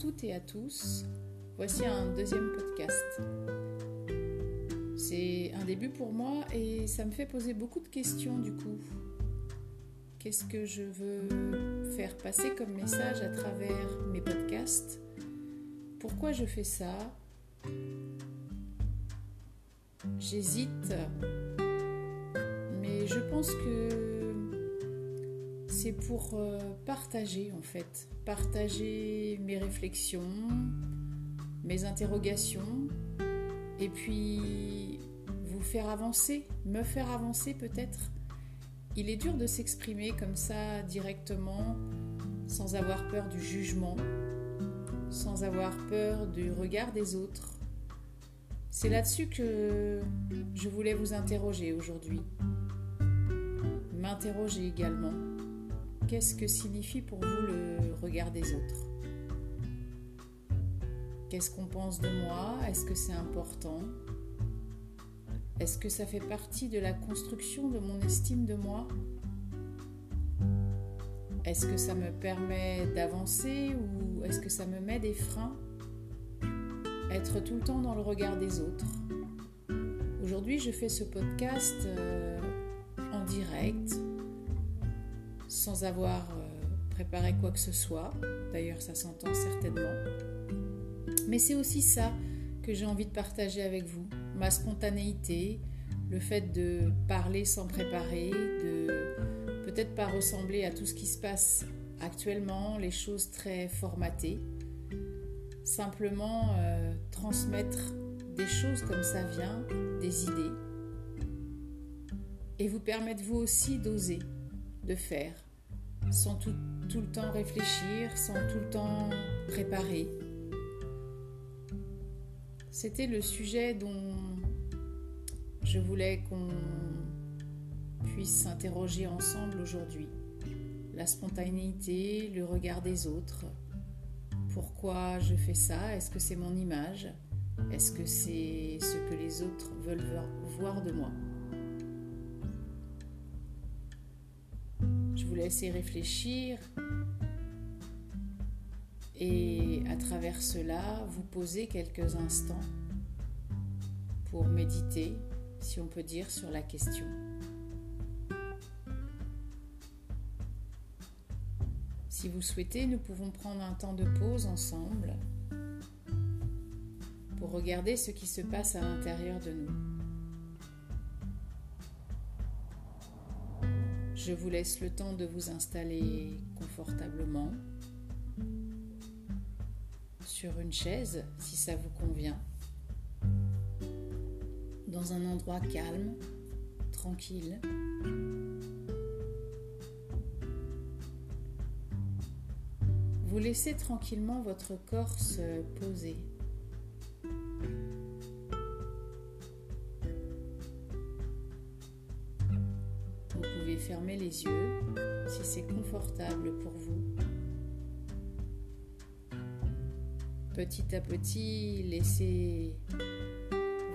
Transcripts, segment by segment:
toutes et à tous. Voici un deuxième podcast. C'est un début pour moi et ça me fait poser beaucoup de questions du coup. Qu'est-ce que je veux faire passer comme message à travers mes podcasts? Pourquoi je fais ça? J'hésite, mais je pense que c'est pour euh, partager en fait, partager mes réflexions, mes interrogations, et puis vous faire avancer, me faire avancer peut-être. Il est dur de s'exprimer comme ça directement, sans avoir peur du jugement, sans avoir peur du regard des autres. C'est là-dessus que je voulais vous interroger aujourd'hui. M'interroger également qu'est-ce que signifie pour vous le regard des autres? Qu'est-ce qu'on pense de moi? Est-ce que c'est important? Est-ce que ça fait partie de la construction de mon estime de moi? Est-ce que ça me permet d'avancer ou est-ce que ça me met des freins? Être tout le temps dans le regard des autres. Aujourd'hui, je fais ce podcast euh, en direct, sans avoir euh, préparé quoi que ce soit. D'ailleurs, ça s'entend certainement. Mais c'est aussi ça que j'ai envie de partager avec vous. Ma spontanéité, le fait de parler sans préparer, de peut-être pas ressembler à tout ce qui se passe actuellement, les choses très formatées. Simplement euh, transmettre des choses comme ça vient, des idées. Et vous permettre vous aussi d'oser, faire, sans tout, tout, le temps réfléchir, sans tout le temps préparer. C'était le sujet dont je voulais qu'on puisse s'interroger ensemble aujourd'hui. La spontanéité, le regard des autres. Pourquoi je fais ça? Est-ce que c'est mon image? Est-ce que c'est ce que les autres veulent voir de moi? Vous laisser réfléchir et à travers cela vous poser quelques instants pour méditer, si on peut dire, sur la question. Si vous souhaitez, nous pouvons prendre un temps de pause ensemble pour regarder ce qui se passe à l'intérieur de nous. Je vous laisse le temps de vous installer confortablement sur une chaise si ça vous convient, dans un endroit calme, tranquille. Vous laissez tranquillement votre corps se poser. Fermez les yeux si c'est confortable pour vous. Petit à petit, laissez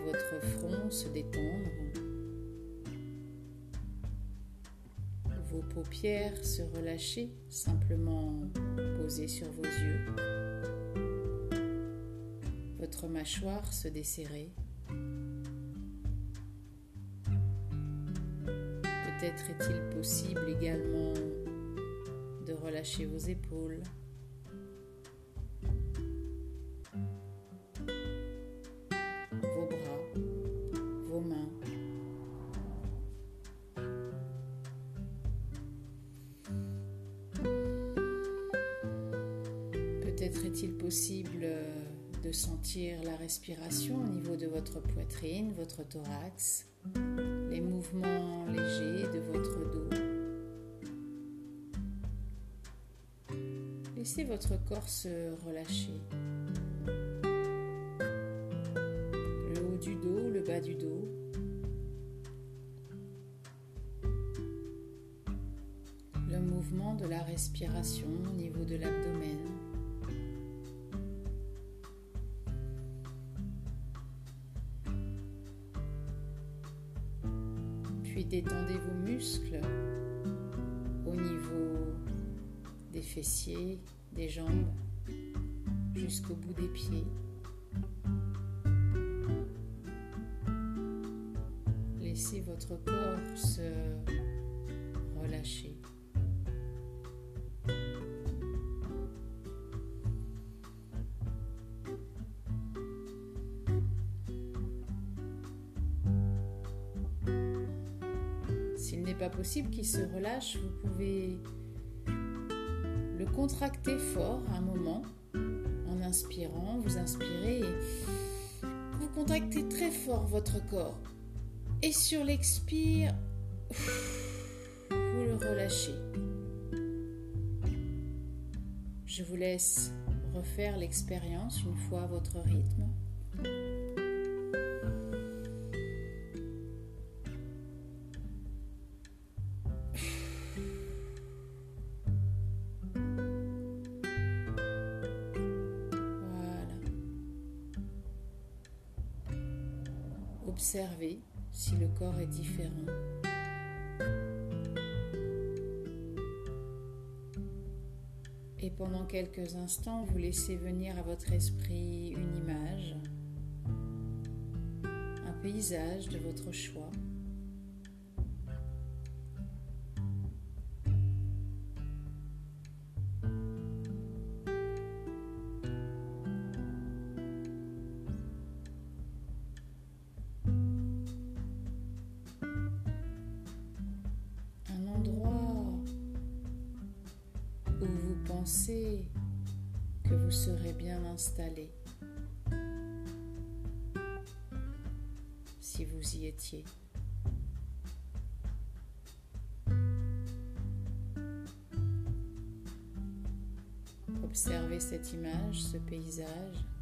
votre front se détendre, vos paupières se relâcher, simplement posées sur vos yeux, votre mâchoire se desserrer. Peut-être est-il possible également de relâcher vos épaules. vos bras, vos mains. Peut-être est-il possible de sentir la respiration au niveau de votre poitrine, votre thorax les mouvements Laissez votre corps se relâcher. Le haut du dos, le bas du dos. Le mouvement de la respiration au niveau de l'abdomen. Puis détendez vos muscles au niveau des fessiers, des jambes, jusqu'au bout des pieds. Laissez votre corps se relâcher. S'il n'est pas possible qu'il se relâche, vous pouvez le contracter fort un moment en inspirant, vous inspirez et vous contractez très fort votre corps. Et sur l'expire, vous le relâchez. Je vous laisse refaire l'expérience une fois à votre rythme. Observez si le corps est différent. Et pendant quelques instants, vous laissez venir à votre esprit une image, un paysage de votre choix. Pensez que vous serez bien installé si vous y étiez. Observez cette image, ce paysage.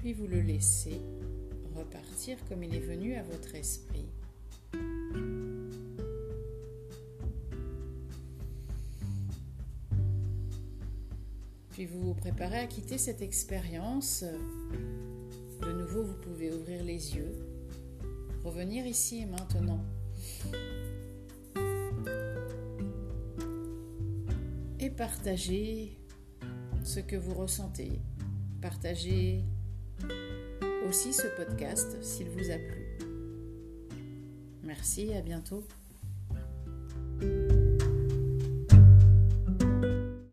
Puis vous le laissez repartir comme il est venu à votre esprit. Puis vous vous préparez à quitter cette expérience. De nouveau, vous pouvez ouvrir les yeux, revenir ici et maintenant. Et partager ce que vous ressentez. Partager aussi ce podcast s'il vous a plu. Merci, à bientôt.